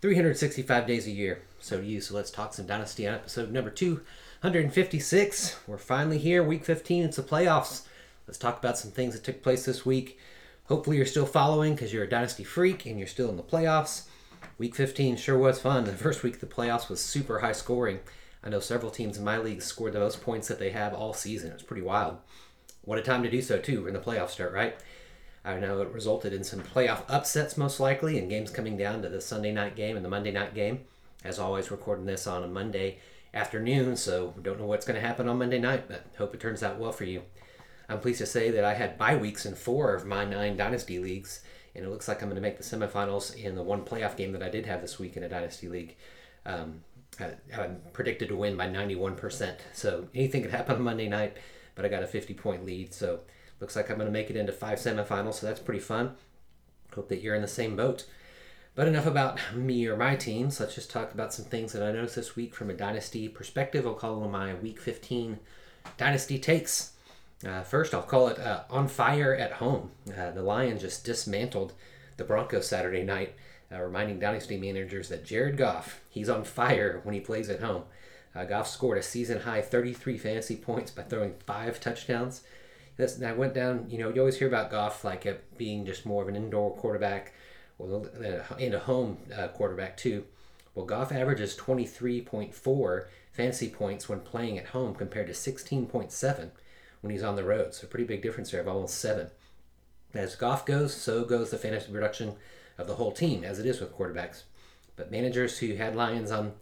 365 days a year. So do you. So let's talk some Dynasty on episode number 256. We're finally here, week 15. It's the playoffs. Let's talk about some things that took place this week. Hopefully, you're still following because you're a Dynasty Freak and you're still in the playoffs. Week 15 sure was fun. The first week of the playoffs was super high scoring. I know several teams in my league scored the most points that they have all season. It's pretty wild. What a time to do so, too, when the playoffs start, right? I know it resulted in some playoff upsets, most likely, and games coming down to the Sunday night game and the Monday night game. As always, recording this on a Monday afternoon, so don't know what's going to happen on Monday night, but hope it turns out well for you. I'm pleased to say that I had bye weeks in four of my nine Dynasty leagues, and it looks like I'm going to make the semifinals in the one playoff game that I did have this week in a Dynasty league. Um, I, I'm predicted to win by 91%, so anything could happen on Monday night, but I got a 50 point lead, so looks like I'm going to make it into five semifinals, so that's pretty fun. Hope that you're in the same boat. But enough about me or my teams. Let's just talk about some things that I noticed this week from a dynasty perspective. I'll call them my week 15 dynasty takes. Uh, first, I'll call it uh, on fire at home. Uh, the Lions just dismantled the Broncos Saturday night, uh, reminding dynasty managers that Jared Goff, he's on fire when he plays at home. Uh, Goff scored a season high 33 fantasy points by throwing five touchdowns. This, I went down, you know, you always hear about Goff like it being just more of an indoor quarterback or in a home uh, quarterback too. Well, Goff averages 23.4 fantasy points when playing at home compared to 16.7 when he's on the road. So, a pretty big difference there of almost seven. As Goff goes, so goes the fantasy production of the whole team, as it is with quarterbacks. But managers who had Lions on,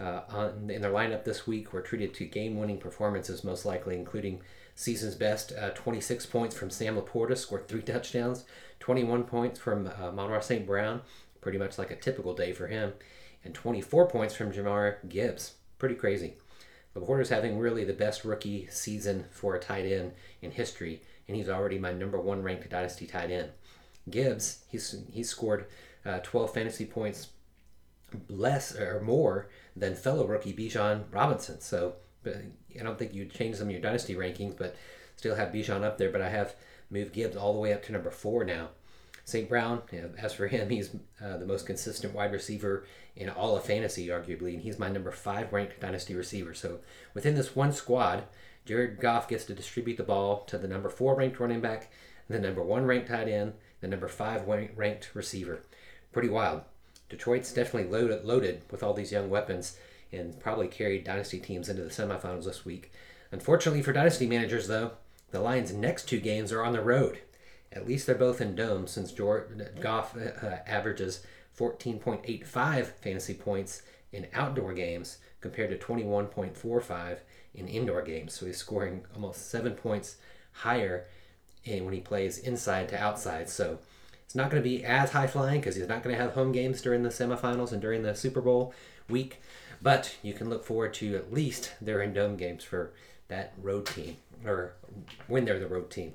uh, on in their lineup this week were treated to game-winning performances, most likely, including season's best uh, 26 points from Sam LaPorta, scored three touchdowns, 21 points from uh, Amon-Ra St. Brown, pretty much like a typical day for him, and 24 points from Jahmyr Gibbs. Pretty crazy. LaPorta's having really the best rookie season for a tight end in history, and he's already my number one ranked dynasty tight end. Gibbs, he's he's scored uh, 12 fantasy points less or more than fellow rookie Bijan Robinson. So I don't think you'd change some of your dynasty rankings, but still have Bijan up there. But I have moved Gibbs all the way up to number four now. St. Brown, as for him, he's uh, the most consistent wide receiver in all of fantasy, arguably, and he's my number five ranked dynasty receiver. So within this one squad, Jared Goff gets to distribute the ball to the number four ranked running back, the number one ranked tight end, the number five ranked receiver. Pretty wild. Detroit's definitely loaded, loaded with all these young weapons and probably carried dynasty teams into the semifinals this week. Unfortunately for dynasty managers, though, the Lions' next two games are on the road. At least they're both in domes since uh, Goff uh, uh averages 14.85 fantasy points in outdoor games compared to 21.45 in indoor games. So he's scoring almost seven points higher eh, when he plays inside to outside. So it's not going to be as high flying because he's not going to have home games during the semifinals and during the Super Bowl week. But you can look forward to at least their in dome games for that road team or when they're the road team.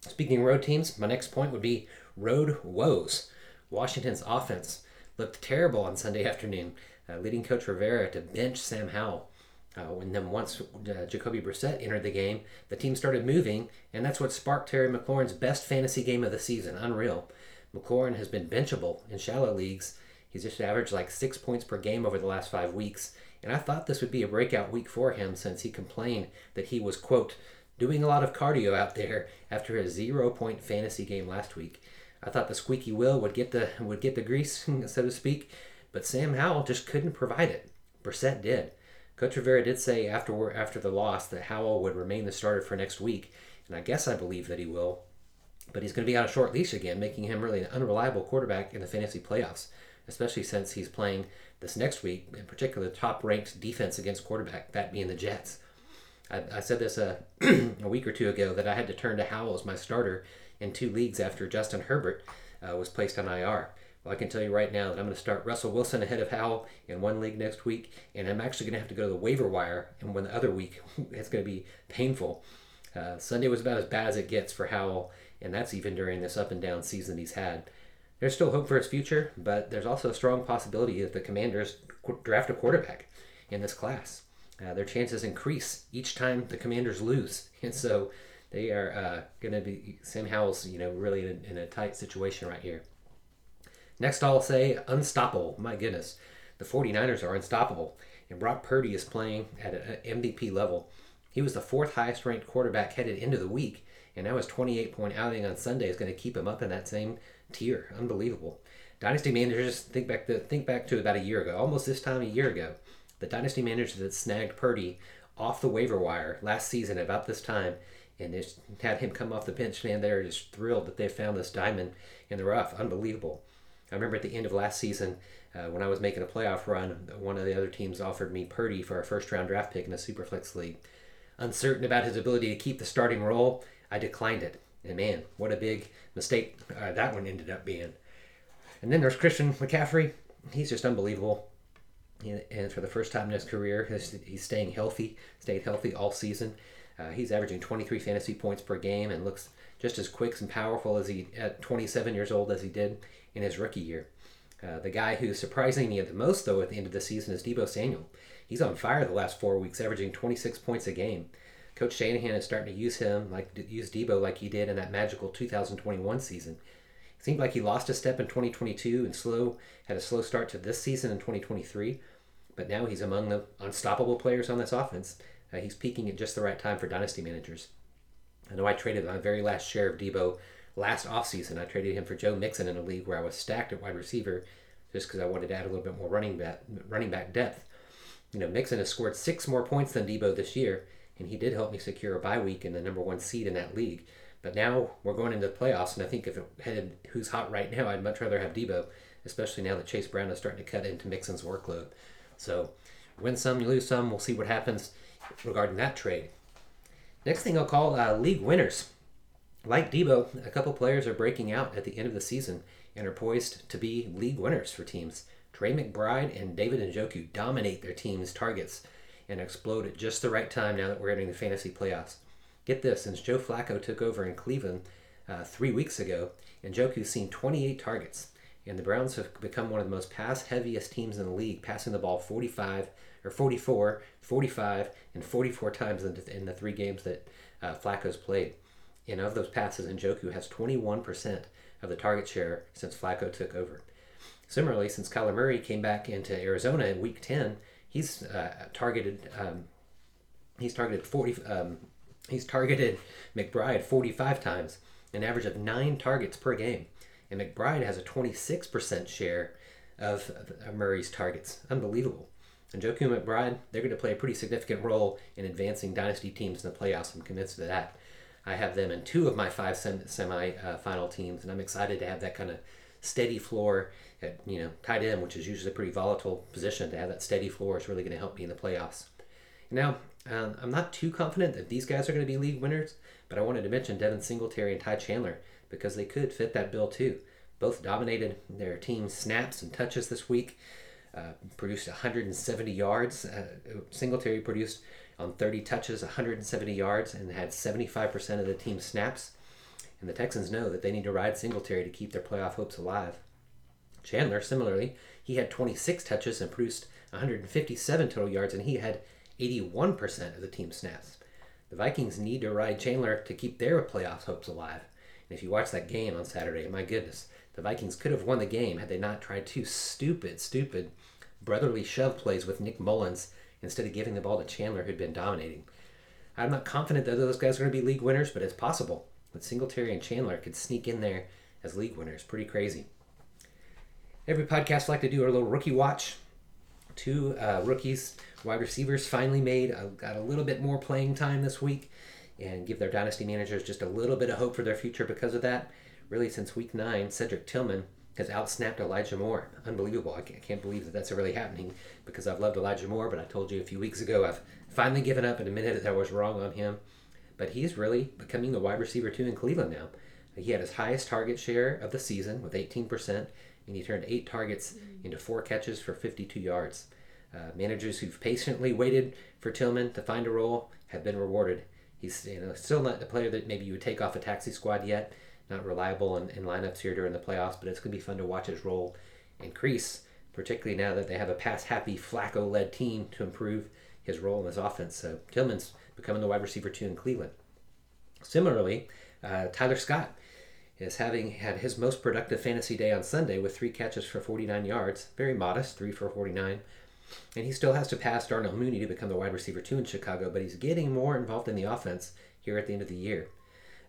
Speaking of road teams, my next point would be road woes. Washington's offense looked terrible on Sunday afternoon, uh, leading coach Rivera to bench Sam Howell. Uh, when then once uh, Jacoby Brissett entered the game, the team started moving, and that's what sparked Terry McLaurin's best fantasy game of the season. Unreal. McLaurin has been benchable in shallow leagues. He's just averaged like six points per game over the last five weeks, and I thought this would be a breakout week for him since he complained that he was quote doing a lot of cardio out there after a zero point fantasy game last week. I thought the squeaky wheel would get the would get the grease, so to speak, but Sam Howell just couldn't provide it. Brissett did. Coach Rivera did say after after the loss that Howell would remain the starter for next week, and I guess I believe that he will. But he's going to be on a short leash again, making him really an unreliable quarterback in the fantasy playoffs, especially since he's playing this next week, in particular, the top-ranked defense against quarterback, that being the Jets. I, I said this a, a week or two ago that I had to turn to Howell as my starter in two leagues after Justin Herbert uh, was placed on IR. Well, I can tell you right now that I'm going to start Russell Wilson ahead of Howell in one league next week, and I'm actually going to have to go to the waiver wire in one the other week. it's going to be painful. Uh, Sunday was about as bad as it gets for Howell, and that's even during this up and down season he's had. There's still hope for his future, but there's also a strong possibility that the Commanders draft a quarterback in this class. Uh, their chances increase each time the Commanders lose, and so they are uh, going to be Sam Howell's, you know, really in a, in a tight situation right here. Next, I'll say unstoppable. My goodness, the 49ers are unstoppable, and Brock Purdy is playing at an MVP level. He was the fourth highest ranked quarterback headed into the week, and now his 28 point outing on Sunday is going to keep him up in that same tier. Unbelievable. Dynasty managers think back to think back to about a year ago, almost this time a year ago. The dynasty managers that snagged Purdy off the waiver wire last season about this time and just had him come off the bench, man, they're just thrilled that they found this diamond in the rough. Unbelievable. I remember at the end of last season, uh, when I was making a playoff run, one of the other teams offered me Purdy for a first round draft pick in a Superflex league. Uncertain about his ability to keep the starting role, I declined it. And man, what a big mistake uh, that one ended up being. And then there's Christian McCaffrey. He's just unbelievable. And for the first time in his career, he's staying healthy, stayed healthy all season. Uh, he's averaging 23 fantasy points per game and looks just as quick and powerful as he at 27 years old as he did in his rookie year. Uh, the guy who's surprising me the most, though, at the end of the season is Deebo Samuel. He's on fire the last four weeks, averaging 26 points a game. Coach Shanahan is starting to use him like use Deebo, like he did in that magical 2021 season. It seemed like he lost a step in 2022 and slow had a slow start to this season in 2023, but now he's among the unstoppable players on this offense. Uh, he's peaking at just the right time for dynasty managers. I know I traded my very last share of Deebo last offseason. I traded him for Joe Mixon in a league where I was stacked at wide receiver just because I wanted to add a little bit more running back, running back depth. You know, Mixon has scored six more points than Deebo this year, and he did help me secure a bye week and the number one seed in that league. But now we're going into the playoffs, and I think if it headed who's hot right now, I'd much rather have Deebo, especially now that Chase Brown is starting to cut into Mixon's workload. So, win some, you lose some. We'll see what happens regarding that trade. Next thing I'll call uh, league winners. Like Deebo, a couple players are breaking out at the end of the season and are poised to be league winners for teams. Trey McBride and David Njoku dominate their team's targets and explode at just the right time now that we're entering the fantasy playoffs. Get this, since Joe Flacco took over in Cleveland uh, three weeks ago, and Njoku's seen 28 targets, and the Browns have become one of the most pass heaviest teams in the league, passing the ball 45 or 44, 45, and 44 times in the, in the three games that uh, Flacco's played. And of those passes, Njoku has 21% of the target share since Flacco took over. Similarly, since Kyler Murray came back into Arizona in Week 10, he's uh, targeted um, he's targeted 40 um, he's targeted McBride 45 times, an average of nine targets per game, and McBride has a 26% share of Murray's targets. Unbelievable. And Njoku and McBride, they're going to play a pretty significant role in advancing dynasty teams in the playoffs. I'm convinced of that. I have them in two of my five semi uh, teams, and I'm excited to have that kind of steady floor at you know tight end, which is usually a pretty volatile position. To have that steady floor is really going to help me in the playoffs. Now, um, I'm not too confident that these guys are going to be league winners, but I wanted to mention Devin Singletary and Ty Chandler because they could fit that bill too. Both dominated their team snaps and touches this week. Uh, produced 170 yards. Uh, Singletary produced on 30 touches, 170 yards, and had 75% of the team's snaps. And the Texans know that they need to ride Singletary to keep their playoff hopes alive. Chandler, similarly, he had 26 touches and produced 157 total yards, and he had 81% of the team's snaps. The Vikings need to ride Chandler to keep their playoff hopes alive. And if you watch that game on Saturday, my goodness, the Vikings could have won the game had they not tried two stupid, stupid brotherly shove plays with Nick Mullens instead of giving the ball to Chandler, who'd been dominating. I'm not confident that those guys are going to be league winners, but it's possible that Singletary and Chandler could sneak in there as league winners. Pretty crazy. Every podcast I like to do a little rookie watch. Two uh, rookies, wide receivers, finally made uh, got a little bit more playing time this week, and give their dynasty managers just a little bit of hope for their future because of that. Really, since week nine, Cedric Tillman has outsnapped Elijah Moore. Unbelievable. I can't believe that that's really happening because I've loved Elijah Moore, but I told you a few weeks ago I've finally given up and admitted that I was wrong on him. But he's really becoming the wide receiver two in Cleveland now. He had his highest target share of the season with 18%, and he turned eight targets into four catches for 52 yards. Uh, managers who've patiently waited for Tillman to find a role have been rewarded. He's you know, still not the player that maybe you would take off a taxi squad yet, not reliable in, in lineups here during the playoffs, but it's going to be fun to watch his role increase, particularly now that they have a pass happy, Flacco led team to improve his role in this offense. So Tillman's becoming the wide receiver two in Cleveland. Similarly, uh, Tyler Scott is having had his most productive fantasy day on Sunday with three catches for 49 yards, very modest, three for 49. And he still has to pass Darnell Mooney to become the wide receiver two in Chicago, but he's getting more involved in the offense here at the end of the year.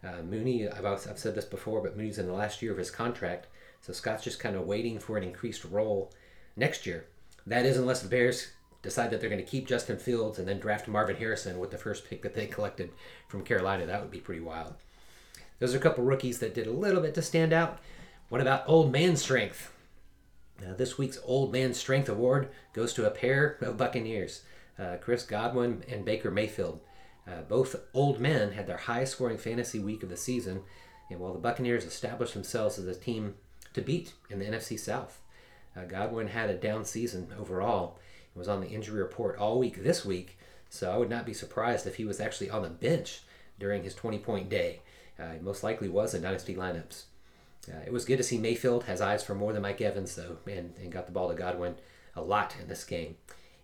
Uh, Mooney, I've, I've said this before, but Mooney's in the last year of his contract, so Scott's just kind of waiting for an increased role next year. That is, unless the Bears decide that they're going to keep Justin Fields and then draft Marvin Harrison with the first pick that they collected from Carolina. That would be pretty wild. Those are a couple rookies that did a little bit to stand out. What about old man strength? Now, this week's Old Man Strength Award goes to a pair of Buccaneers, uh, Chris Godwin and Baker Mayfield. Uh, both old men had their highest scoring fantasy week of the season, and while the Buccaneers established themselves as a team to beat in the NFC South, uh, Godwin had a down season overall was on the injury report all week this week, so I would not be surprised if he was actually on the bench during his 20 point day. Uh, he most likely was in dynasty lineups. Uh, it was good to see Mayfield has eyes for more than Mike Evans, though, and, and got the ball to Godwin a lot in this game.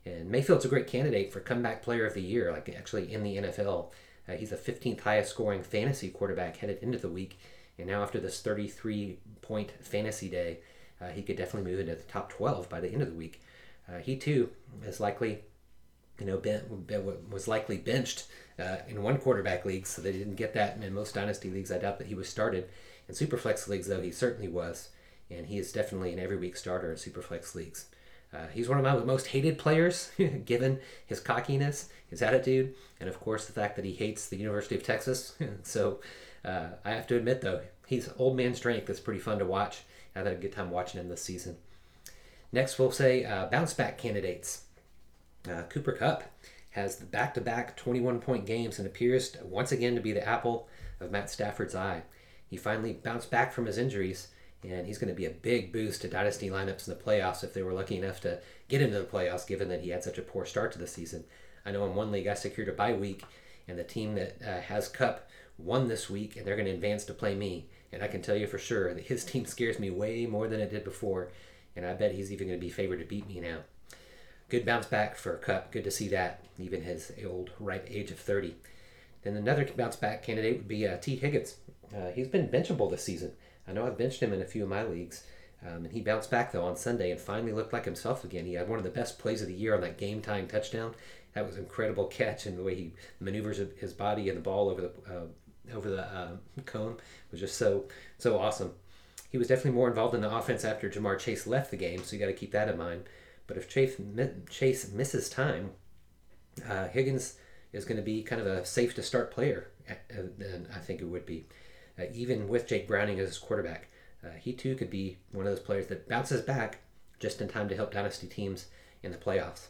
And Mayfield's a great candidate for comeback player of the year, like actually in the NFL. Uh, he's the 15th highest scoring fantasy quarterback headed into the week. And now, after this 33 point fantasy day, uh, he could definitely move into the top 12 by the end of the week. Uh, he too is likely, you know, was likely benched uh, in one quarterback league, so they didn't get that. And in most dynasty leagues, I doubt that he was started. In Superflex leagues, though, he certainly was, and he is definitely an every week starter in Superflex leagues. Uh, he's one of my most hated players, given his cockiness, his attitude, and of course the fact that he hates the University of Texas. so uh, I have to admit, though, he's old man strength. It's pretty fun to watch. I've had a good time watching him this season. Next, we'll say uh, bounce back candidates. Uh, Cooper Kupp has the back to back 21 point games and appears once again to be the apple of Matt Stafford's eye. He finally bounced back from his injuries, and he's going to be a big boost to dynasty lineups in the playoffs if they were lucky enough to get into the playoffs, given that he had such a poor start to the season. I know in one league I secured a bye week, and the team that uh, has Kupp won this week, and they're going to advance to play me. And I can tell you for sure that his team scares me way more than it did before, and I bet he's even going to be favored to beat me now. Good bounce back for Kupp. Good to see that, even his old ripe age of 30. Then another bounce back candidate would be uh, Tee Higgins. Uh, he's been benchable this season. I know I've benched him in a few of my leagues. Um, and he bounced back though on Sunday and finally looked like himself again. He had one of the best plays of the year on that game tying touchdown. That was incredible catch and the way he maneuvers his body and the ball over the uh, over the uh, cone was just so so awesome. He was definitely more involved in the offense after Ja'Marr Chase left the game, so you got to keep that in mind. But if Chase, Chase misses time, uh, Higgins is going to be kind of a safe to start player, and I think it would be uh, even with Jake Browning as his quarterback. Uh, he too could be one of those players that bounces back just in time to help dynasty teams in the playoffs.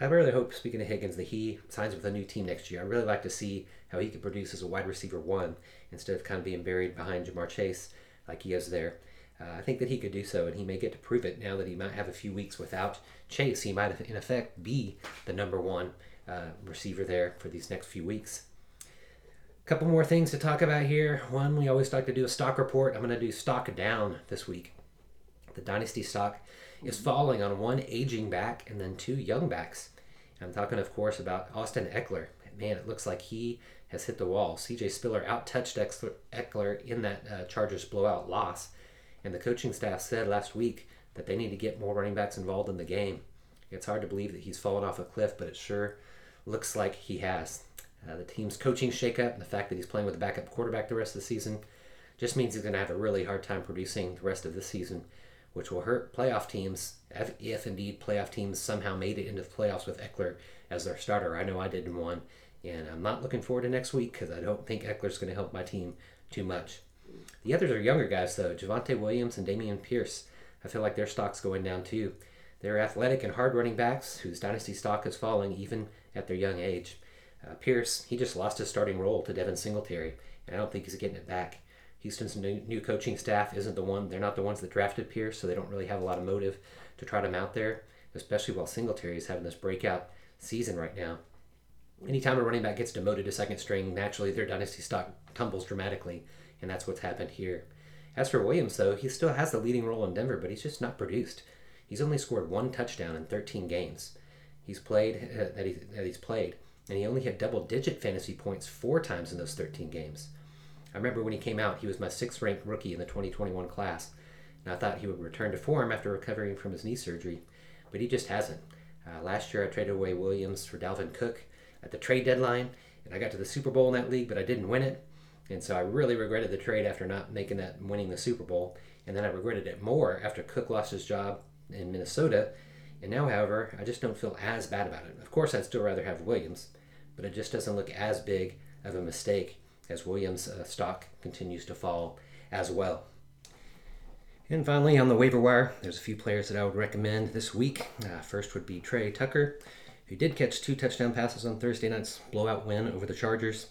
I really hope, speaking of Higgins, that he signs with a new team next year. I really like to see how he could produce as a wide receiver one instead of kind of being buried behind Ja'Marr Chase like he is there. Uh, I think that he could do so, and he may get to prove it now that he might have a few weeks without Chase. He might, in effect, be the number one uh, receiver there for these next few weeks A couple more things to talk about here. One, we always like to do a stock report. I'm going to do stock down this week. The Dynasty stock is falling on one aging back and then two young backs. I'm talking, of course, about Austin Ekeler. Man, it looks like he has hit the wall. CJ Spiller outtouched Ekeler in that uh, Chargers blowout loss. And the coaching staff said last week that they need to get more running backs involved in the game. It's hard to believe that he's fallen off a cliff, but it sure looks like he has. Uh, the team's coaching shakeup and the fact that he's playing with a backup quarterback the rest of the season just means he's going to have a really hard time producing the rest of the season, which will hurt playoff teams if, if indeed playoff teams somehow made it into the playoffs with Ekeler as their starter. I know I did in one, and I'm not looking forward to next week because I don't think Ekeler's going to help my team too much. The others are younger guys though, Javonte Williams and Dameon Pierce. I feel like their stock's going down too. They're athletic and hard running backs whose dynasty stock is falling even at their young age. Uh, Pierce, he just lost his starting role to Devin Singletary, and I don't think he's getting it back. Houston's new, new coaching staff isn't the one, they're not the ones that drafted Pierce, so they don't really have a lot of motive to trot him out there, especially while Singletary is having this breakout season right now. Anytime a running back gets demoted to second string, naturally their dynasty stock tumbles dramatically, and that's what's happened here. As for Williams, though, he still has the leading role in Denver, but he's just not produced. He's only scored one touchdown in 13 games. He's played uh, that, he, that he's played, and he only had double-digit fantasy points four times in those 13 games. I remember when he came out, he was my sixth-ranked rookie in the 2021 class, and I thought he would return to form after recovering from his knee surgery, but he just hasn't. Uh, last year, I traded away Williams for Dalvin Cook at the trade deadline, and I got to the Super Bowl in that league, but I didn't win it. And so I really regretted the trade after not making that winning the Super Bowl. And then I regretted it more after Cook lost his job in Minnesota. And now, however, I just don't feel as bad about it. Of course, I'd still rather have Williams, but it just doesn't look as big of a mistake as Williams' uh, stock continues to fall as well. And finally, on the waiver wire, there's a few players that I would recommend this week. Uh, first would be Tre Tucker, who did catch two touchdown passes on Thursday night's blowout win over the Chargers.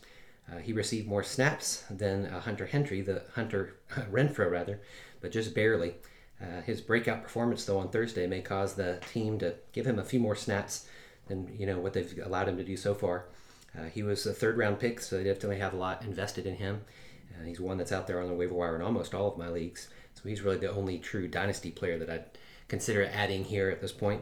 Uh, he received more snaps than uh, Hunter Henry, the Hunter Renfrow rather, but just barely. Uh, his breakout performance though on Thursday may cause the team to give him a few more snaps than you know what they've allowed him to do so far. Uh, he was a third round pick, so they definitely have a lot invested in him. Uh, he's one that's out there on the waiver wire in almost all of my leagues, so he's really the only true dynasty player that I'd consider adding here at this point.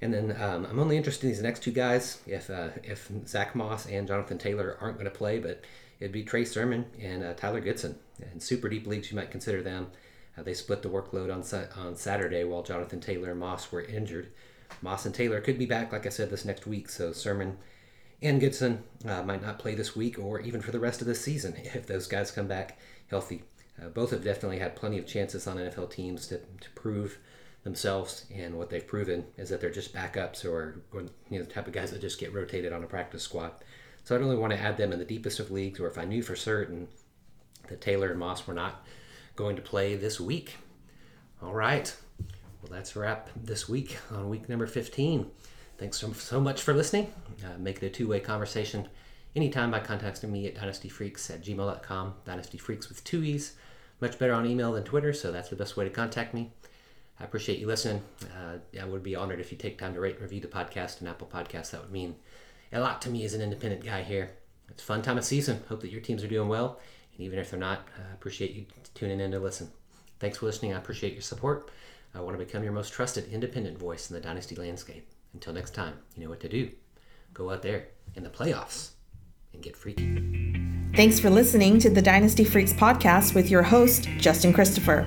And then um, I'm only interested in these next two guys. If uh, if Zach Moss and Jonathan Taylor aren't going to play, but it'd be Trey Sermon and uh, Tyler Goodson. In super deep leagues, you might consider them. Uh, they split the workload on sa- on Saturday while Jonathan Taylor and Moss were injured. Moss and Taylor could be back, like I said, this next week. So Sermon and Goodson uh, might not play this week or even for the rest of the season if those guys come back healthy. Uh, both have definitely had plenty of chances on NFL teams to, to prove themselves, and what they've proven is that they're just backups or, you know the type of guys that just get rotated on a practice squad. So I don't really want to add them in the deepest of leagues, or if I knew for certain that Taylor and Moss were not going to play this week. All right, well that's a wrap this week on week number 15. Thanks so, so much for listening. Uh, make it a two-way conversation anytime by contacting me at dynastyfreaks at gmail.com. Dynastyfreaks with two E's. Much better on email than Twitter, so that's the best way to contact me. I appreciate you listening. Uh, I would be honored if you take time to rate and review the podcast and Apple Podcasts. That would mean a lot to me as an independent guy here. It's fun time of season. Hope that your teams are doing well. And even if they're not, I appreciate you tuning in to listen. Thanks for listening. I appreciate your support. I want to become your most trusted independent voice in the Dynasty landscape. Until next time, you know what to do. Go out there in the playoffs and get freaky. Thanks for listening to the Dynasty Freaks podcast with your host, Justin Christopher.